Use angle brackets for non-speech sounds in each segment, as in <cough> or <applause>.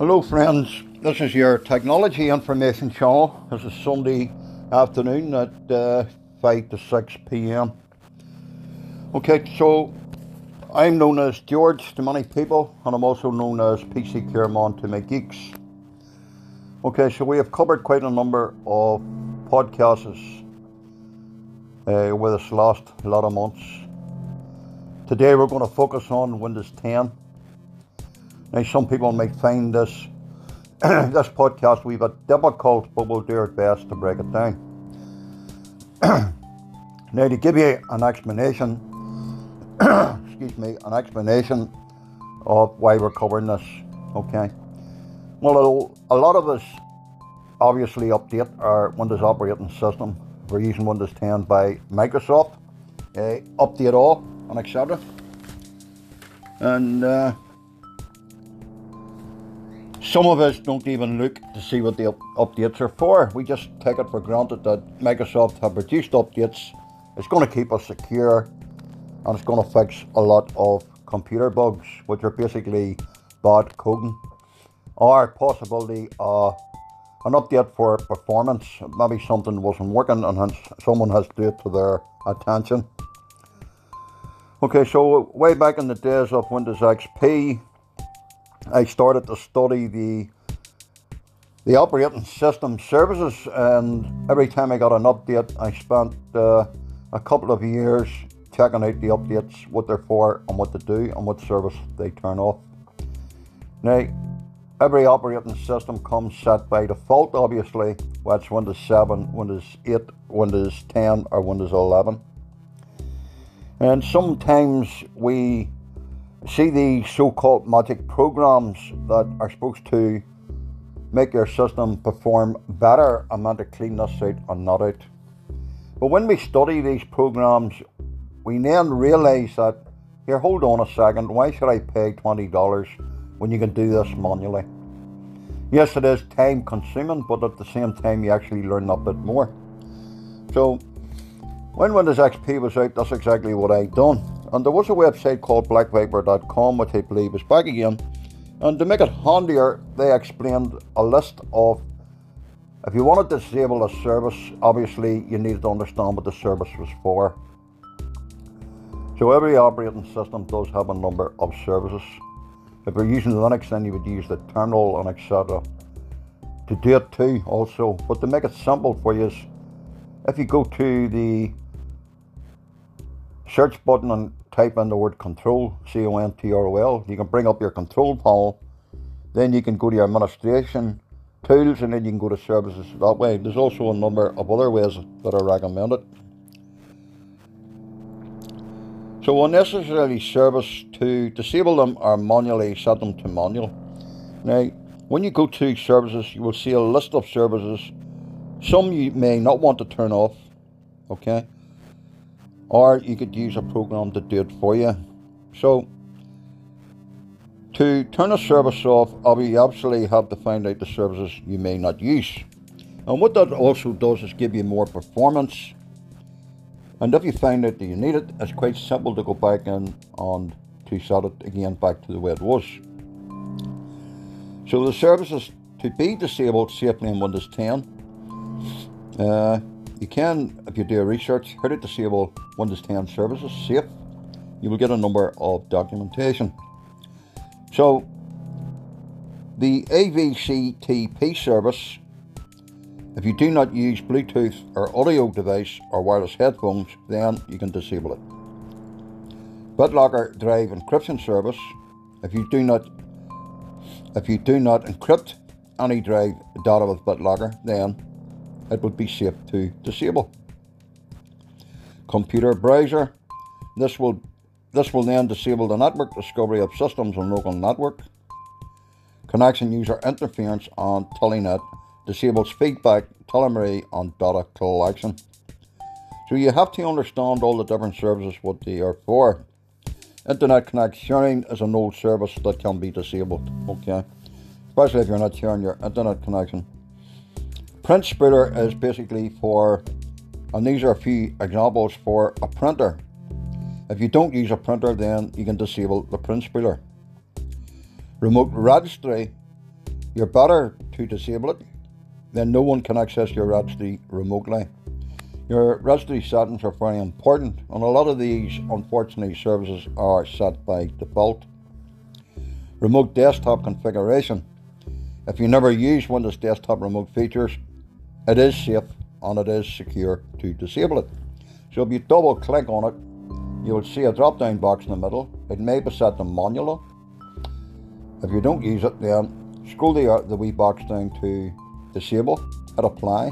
Hello, friends. This is your technology information channel. This is Sunday afternoon at uh, 5 to 6 pm. Okay, so I'm known as George to many people, and I'm also known as PC Kiermon to my geeks. Okay, so we have covered quite a number of podcasts uh, over this last lot of months. Today we're going to focus on Windows 10. Now, some people may find this <clears throat> this podcast we've bit difficult, but we'll do our best to break it down. <clears throat> now, to give you an explanation, <clears throat> excuse me, an explanation of why we're covering this, okay? Well, a lot of us obviously update our Windows operating system. We're using Windows 10 by Microsoft, uh, update all and etc. And uh, some of us don't even look to see what the up- updates are for. We just take it for granted that Microsoft have produced updates. It's going to keep us secure and it's going to fix a lot of computer bugs, which are basically bad coding or possibly uh, an update for performance. Maybe something wasn't working and hence someone has to do it to their attention. Okay, so way back in the days of Windows XP, I started to study the the operating system services, and every time I got an update, I spent uh, a couple of years checking out the updates, what they're for, and what to do, and what service they turn off. Now, every operating system comes set by default, obviously, whether it's Windows 7, Windows 8, Windows 10, or Windows 11. And sometimes we see these so called magic programs that are supposed to make your system perform better and meant to clean this out and not out. But when we study these programs, we then realize that here, hold on a second, why should I pay $20 when you can do this manually? Yes, it is time consuming, but at the same time, you actually learn a bit more. So, when Windows XP was out, that's exactly what I done. And there was a website called blackviper.com, which I believe is back again. And to make it handier, they explained a list of if you wanted to disable a service, obviously you needed to understand what the service was for. So every operating system does have a number of services. If you're using Linux, then you would use the terminal and etc. To do it too, also. But to make it simple for you, is if you go to the search button and type in the word control, C O N T R O L, you can bring up your control panel. Then you can go to your administration tools and then you can go to services that way. There's also a number of other ways that are recommended. So unnecessary service to disable them or manually set them to manual. Now, when you go to services, you will see a list of services. Some you may not want to turn off, okay? Or you could use a program to do it for you. So, to turn a service off, you absolutely have to find out the services you may not use. And what that also does is give you more performance and if you find out that you need it, it's quite simple to go back in and to set it again back to the way it was. So the services to be disabled safely in Windows 10, uh, you can, if you do a research, how to disable Windows 10 services safe, you will get a number of documentation. So the AVCTP service if you do not use Bluetooth or audio device or wireless headphones, then you can disable it. BitLocker Drive encryption service. If you do not if you do not encrypt any drive data with BitLocker, then it would be safe to disable. Computer browser. This will this will then disable the network discovery of systems on local network. Connection user interference on Telenet disables feedback, telemetry, and data collection. So you have to understand all the different services what they are for. Internet Connect sharing is an old service that can be disabled, okay? Especially if you're not sharing your internet connection. Print spreader is basically for, and these are a few examples for a printer. If you don't use a printer, then you can disable the print spreader. Remote registry you're better to disable it. Then no one can access your registry remotely. Your registry settings are very important, and a lot of these, unfortunately, services are set by default. Remote desktop configuration. If you never use Windows Desktop remote features, it is safe and it is secure to disable it. So if you double click on it, you will see a drop down box in the middle. It may be set to manual. If you don't use it, then scroll the, the wee box down to disable, hit apply,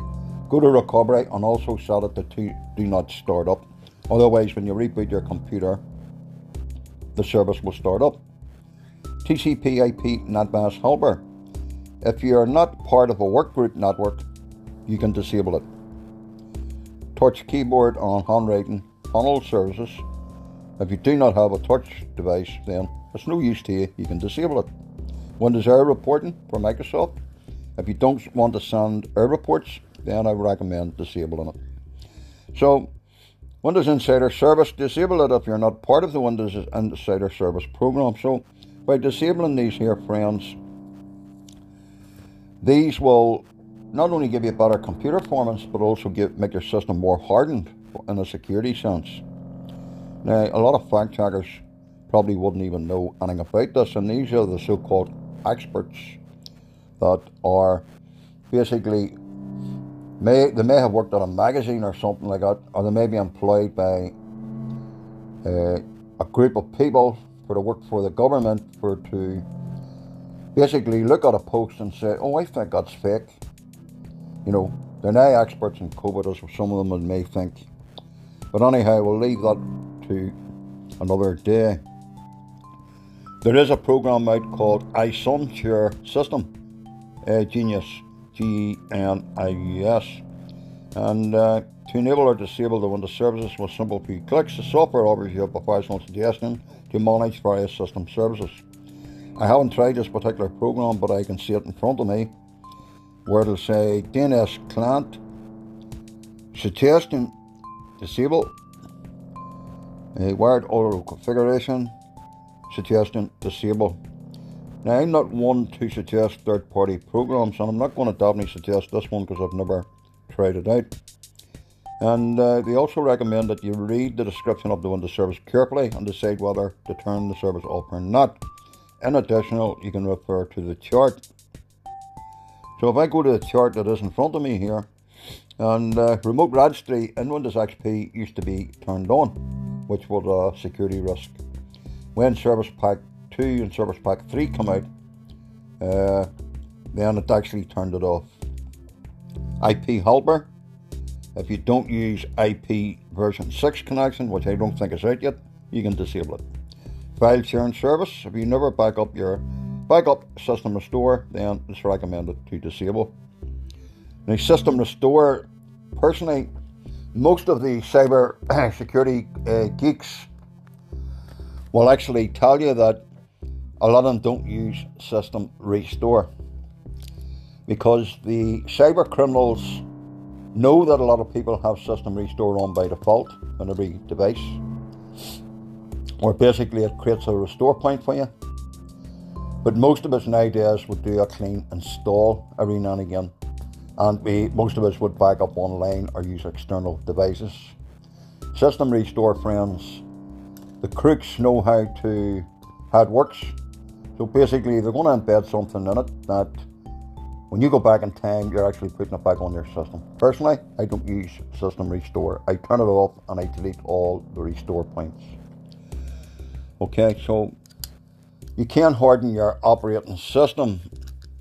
Go to recovery and also set it to do not start up. Otherwise, when you reboot your computer, the service will start up. TCP IP NetBIOS helper. If you are not part of a workgroup network, you can disable it. Touch keyboard on handwriting all services. If you do not have a touch device, then it's no use to you. You can disable it. Windows error reporting for Microsoft. If you don't want to send error reports, then I recommend disabling it. So, Windows Insider Service, disable it if you're not part of the Windows Insider Service program. So, by disabling these here, friends, these will not only give you better computer performance, but also give, make your system more hardened in a security sense. Now, a lot of fact checkers probably wouldn't even know anything about this, and these are the so called experts that are basically may they may have worked on a magazine or something like that, or they may be employed by uh, a group of people for to work for the government for to basically look at a post and say, "Oh, I think that's fake." You know, they're now experts in COVID, as some of them may think. But anyhow, we'll leave that to another day. There is a program out called iSunshare System, uh, Genius G-N-I-U-S. And uh, to enable or disable the Windows services with simple few clicks, the software offers you a professional suggestion to manage various system services. I haven't tried this particular program, but I can see it in front of me where it'll say DNS client suggestion disable a wired auto configuration suggestion disable now, I'm not one to suggest third party programs, and I'm not going to definitely suggest this one because I've never tried it out. And uh, they also recommend that you read the description of the Windows service carefully and decide whether to turn the service off or not. In addition, you can refer to the chart. So if I go to the chart that is in front of me here, and uh, remote registry in Windows XP used to be turned on, which was a security risk. When Service Pack 2 and Service Pack 3 come out, uh, then it actually turned it off. IP helper, if you don't use IP version 6 connection, which I don't think is out yet, you can disable it. File sharing service, if you never back up your backup system restore, then it's recommended to disable. Now, system restore, personally, most of the cyber <clears throat> security uh, geeks will actually tell you that a lot of them don't use system restore because the cyber criminals know that a lot of people have system restore on by default on every device or basically it creates a restore point for you but most of us nowadays would do a clean install every now and again and we most of us would back up online or use external devices system restore friends the crooks know how to how it works so basically, they're going to embed something in it that when you go back in time, you're actually putting it back on your system. Personally, I don't use system restore. I turn it off and I delete all the restore points. Okay, so you can harden your operating system,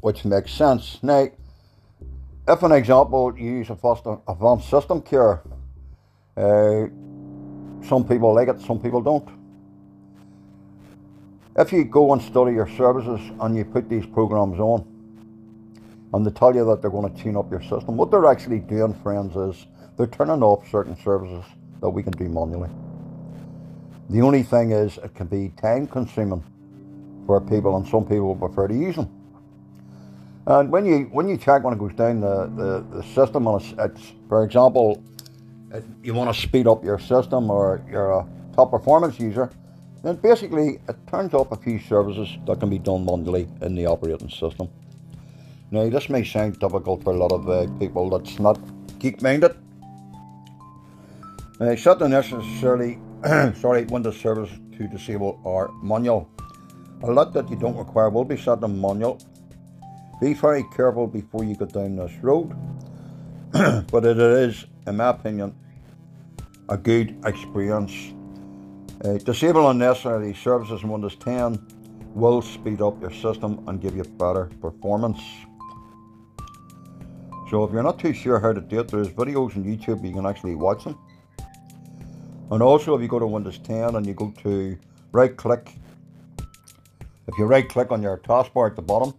which makes sense. Now, if an example, you use a advanced system care, uh, some people like it, some people don't. If you go and study your services and you put these programs on, and they tell you that they're going to tune up your system, what they're actually doing, friends, is they're turning off certain services that we can do manually. The only thing is, it can be time consuming for people, and some people prefer to use them. And when you when you check when it goes down the, the, the system, and it's, it's for example, you want to speed up your system or you're a top performance user, then basically it turns off a few services that can be done manually in the operating system. Now, this may sound difficult for a lot of uh, people that's not geek minded. Uh, set the necessarily <clears throat> sorry Windows service to disable or manual. A lot that you don't require will be set in manual. Be very careful before you go down this road, <clears throat> but it is, in my opinion, a good experience. Uh, disable unnecessary services in Windows 10 will speed up your system and give you better performance. So if you're not too sure how to do it, there's videos on YouTube you can actually watch them. And also if you go to Windows 10 and you go to right click, if you right click on your taskbar at the bottom,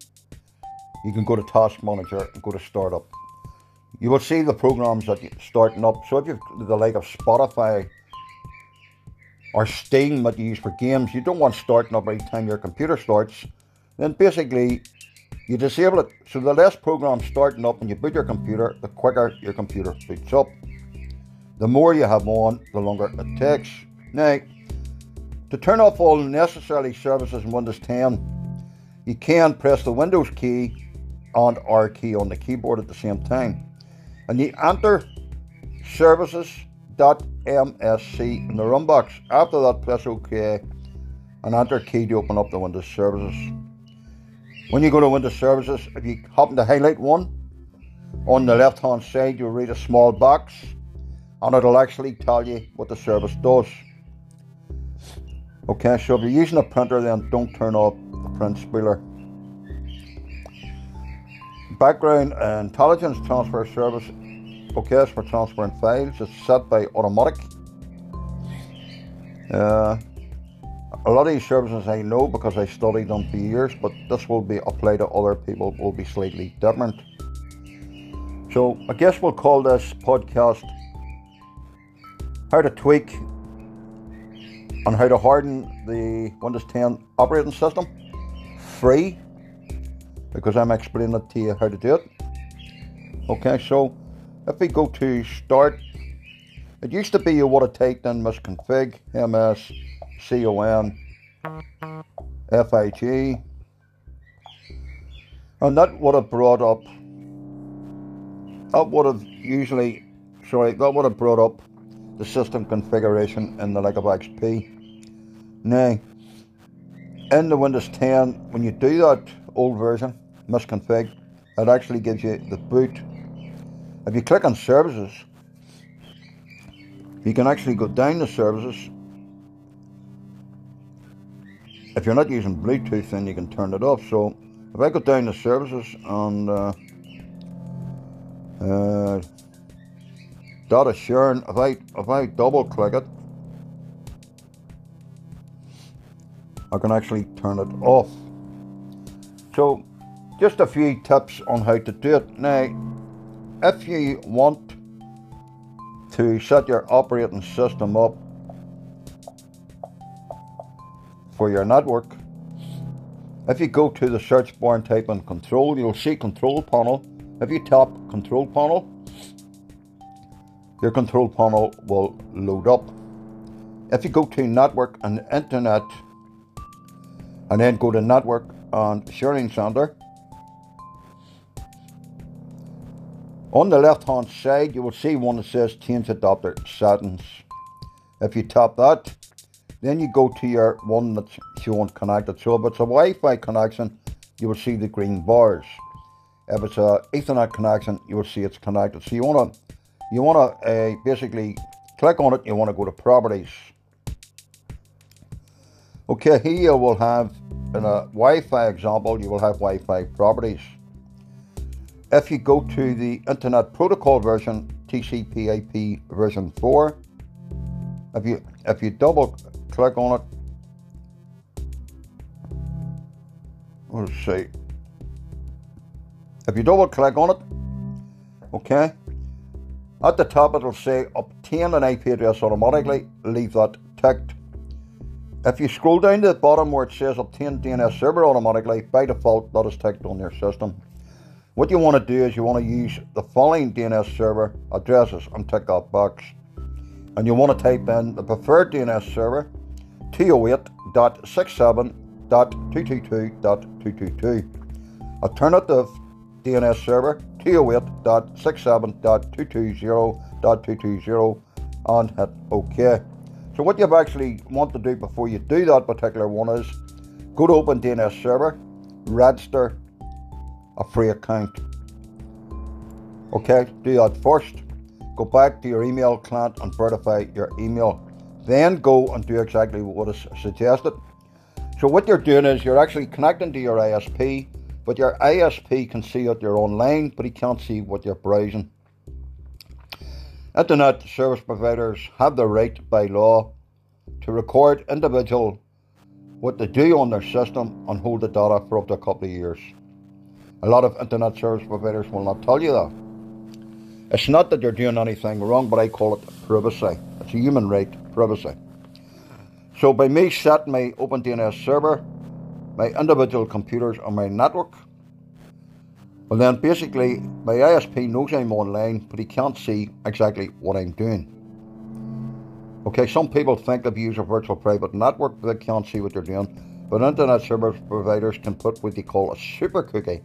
you can go to Task Manager and go to Startup. You will see the programs that you're starting up. So if you've the like of Spotify or Steam that you use for games, you don't want starting up every time your computer starts, then basically you disable it. So the less programs starting up when you boot your computer, the quicker your computer boots up. The more you have on, the longer it takes. Now, to turn off all necessary services in Windows 10, you can press the Windows key and R key on the keyboard at the same time. And you enter services.msc in the run box. After that, press OK and enter key to open up the Windows services. When you go to Windows services, if you happen to highlight one, on the left hand side you'll read a small box and it'll actually tell you what the service does. Okay, so if you're using a printer, then don't turn off the print spooler. Background intelligence transfer service. Okay, it's for transferring files. It's set by automatic. Uh, a lot of these services I know because I studied them for years, but this will be applied to other people. Will be slightly different. So I guess we'll call this podcast how to tweak and how to harden the Windows 10 operating system free because I'm explaining it to you how to do it. Okay, so if we go to start, it used to be you would have taken misconfig, ms, con, fig, and that would have brought up, that would have usually, sorry, that would have brought up the system configuration in the Lego XP. Now, in the Windows 10, when you do that old version, misconfig, it actually gives you the boot. If you click on services, you can actually go down to services. If you're not using Bluetooth, then you can turn it off. So if I go down to services and uh, uh, data sharing, if I if I double click it, I can actually turn it off. So just a few tips on how to do it. Now, if you want to set your operating system up for your network, if you go to the search bar and type in control, you'll see control panel. If you tap control panel, your control panel will load up. If you go to network and internet and then go to network and sharing center, on the left hand side you will see one that says change adapter settings. If you tap that, then you go to your one that's showing connected. So if it's a Wi-Fi connection, you will see the green bars. If it's a Ethernet connection, you will see it's connected. So you want to you want to uh, basically click on it, you want to go to properties. Okay, here you will have, in a Wi-Fi example, you will have Wi-Fi properties. If you go to the Internet Protocol version, TCP/IP version 4, if you if you double click on it, let's see. If you double click on it, okay, at the top it'll say obtain an IP address automatically, leave that ticked. If you scroll down to the bottom where it says obtain DNS server automatically, by default that is ticked on your system. What you want to do is you want to use the following DNS server addresses and tick that box. And you want to type in the preferred DNS server 208.67.222.222. Alternative DNS server 208.67.220.220 and hit OK. So what you actually want to do before you do that particular one is go to OpenDNS server, register a free account. Okay, do that first. Go back to your email client and verify your email. Then go and do exactly what is suggested. So what you're doing is you're actually connecting to your ISP, but your ISP can see that you're online, but he can't see what you're browsing. Internet service providers have the right by law to record individual what they do on their system and hold the data for up to a couple of years. A lot of internet service providers will not tell you that. It's not that you're doing anything wrong, but I call it privacy. It's a human right, privacy. So by me setting my OpenDNS server, my individual computers on my network, well then basically my ISP knows I'm online, but he can't see exactly what I'm doing. Okay, some people think of use a virtual private network, but they can't see what they're doing. But internet service providers can put what they call a super cookie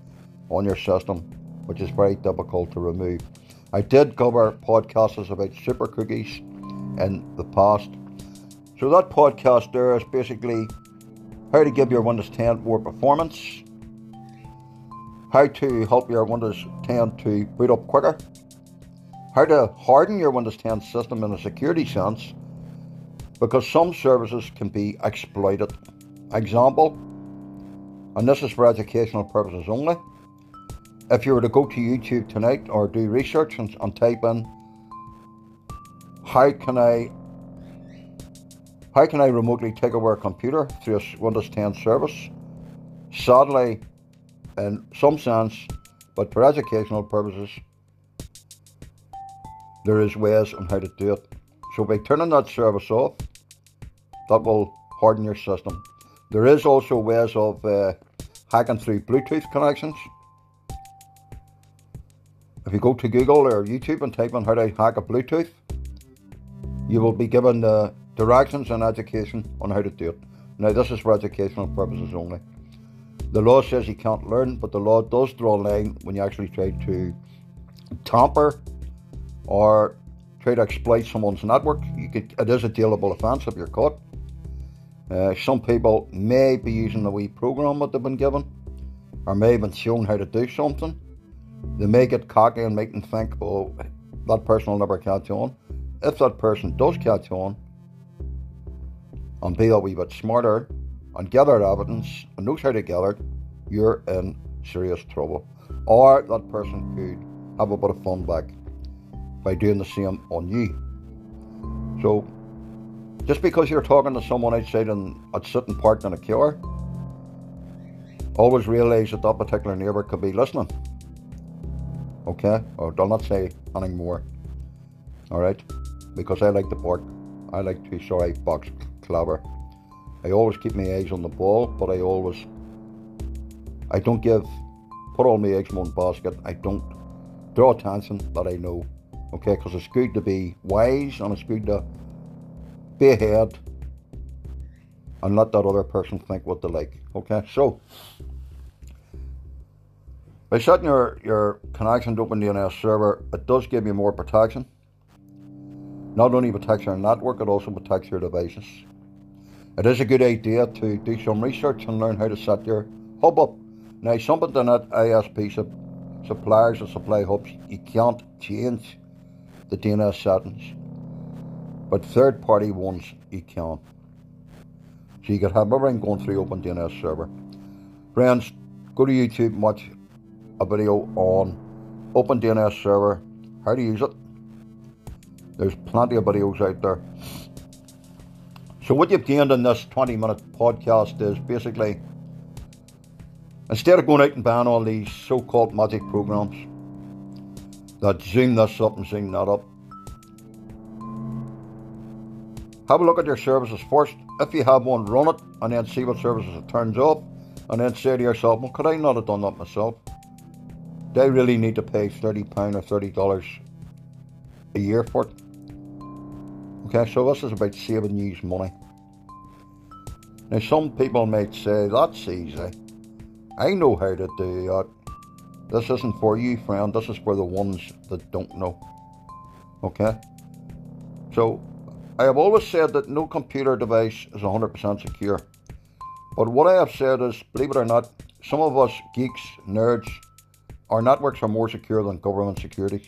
on your system, which is very difficult to remove. I did cover podcasts about super cookies in the past. So that podcast there is basically how to give your Windows 10 more performance, how to help your Windows 10 to boot up quicker, how to harden your Windows 10 system in a security sense, because some services can be exploited. Example, and this is for educational purposes only. If you were to go to YouTube tonight or do research and, and type in how can I how can I remotely take over a computer through a Windows 10 service? Sadly, in some sense, but for educational purposes, there is ways on how to do it. So by turning that service off, that will harden your system. There is also ways of uh, hacking through Bluetooth connections. If you go to Google or YouTube and type in how to hack a Bluetooth, you will be given the directions and education on how to do it. Now, this is for educational purposes only. The law says you can't learn, but the law does draw a line when you actually try to tamper or try to exploit someone's network. Could, it is a dealable offence if you're caught. Uh, some people may be using the wee program that they've been given, or may have been shown how to do something they may get cocky and make them think, oh, that person will never catch on. If that person does catch on and be a wee bit smarter and gather evidence and knows how to gather you're in serious trouble. Or that person could have a bit of fun back by doing the same on you. So, just because you're talking to someone outside and at sitting parked in a car, always realise that that particular neighbour could be listening okay? Or not say anything more, alright? Because I like the pork. I like to be sorry box clever. I always keep my eggs on the ball, but I always, I don't give, put all my eggs in one basket. I don't draw attention that I know, okay? Because it's good to be wise and it's good to be ahead and let that other person think what they like, okay? So, by setting your, your connection to OpenDNS server, it does give you more protection. Not only protects your network, it also protects your devices. It is a good idea to do some research and learn how to set your hub up. Now, some internet ISP sub- suppliers or supply hubs, you can't change the DNS settings, but third party ones you can. So you can have everything going through OpenDNS server. Friends, go to YouTube and watch a video on OpenDNS server, how to use it. There's plenty of videos out there. So what you've gained in this 20 minute podcast is basically instead of going out and buying all these so-called magic programs that zoom this up and zoom that up, have a look at your services first. If you have one, run it and then see what services it turns off and then say to yourself, well, could I not have done that myself? they really need to pay thirty pound or thirty dollars a year for it. Okay, so this is about saving you money. Now, some people might say that's easy. I know how to do that. This isn't for you, friend. This is for the ones that don't know. Okay? So, I have always said that no computer device is 100% secure. But what I have said is, believe it or not, some of us geeks, nerds, our networks are more secure than government securities.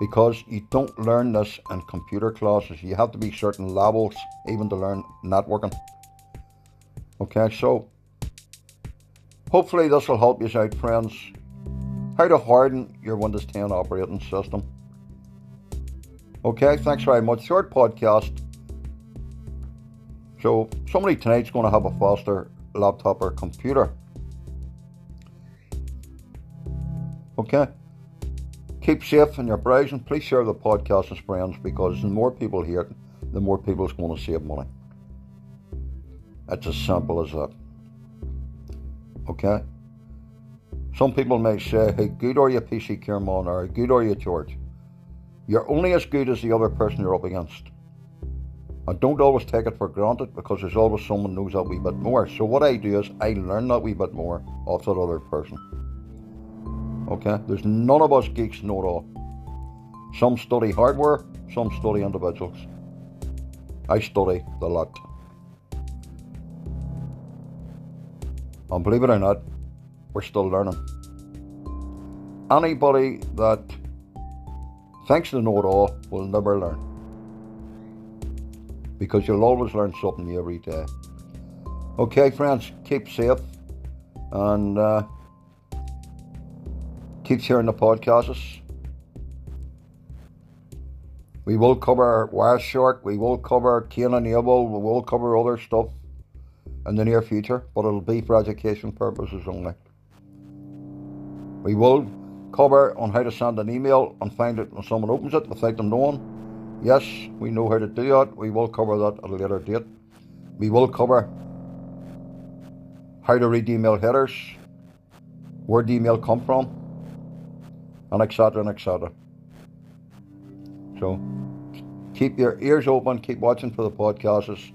Because you don't learn this in computer classes. You have to be certain levels even to learn networking. Okay, so hopefully this will help you out, friends. How to harden your Windows 10 operating system. Okay, thanks very much. Short podcast. So somebody tonight's going to have a faster laptop or computer. Okay. Keep safe in your browsing. Please share the podcast with friends because the more people hear it, the more people is going to save money. It's as simple as that. Okay? Some people may say, hey, good are you, PC Kiermon, or good are you, George? You're only as good as the other person you're up against. And don't always take it for granted because there's always someone knows that wee bit more. So what I do is I learn that wee bit more off that other person. Okay? There's none of us geeks know it all. Some study hardware, some study individuals. I study the lot. And believe it or not, we're still learning. Anybody that thinks they know it all will never learn. Because you'll always learn something new every day. Okay, friends, keep safe and uh, keep sharing the podcasts. We will cover Wireshark, we will cover Cain and Abel, we will cover other stuff in the near future, but it'll be for education purposes only. We will cover on how to send an email and find it when someone opens it without them knowing. Yes, we know how to do that. We will cover that at a later date. We will cover how to read email headers, where the email come from, and etc. and etc. So keep your ears open, keep watching for the podcasts,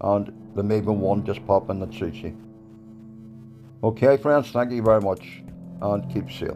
and there may be one just pop in that suits you. Okay, friends, thank you very much, and keep safe.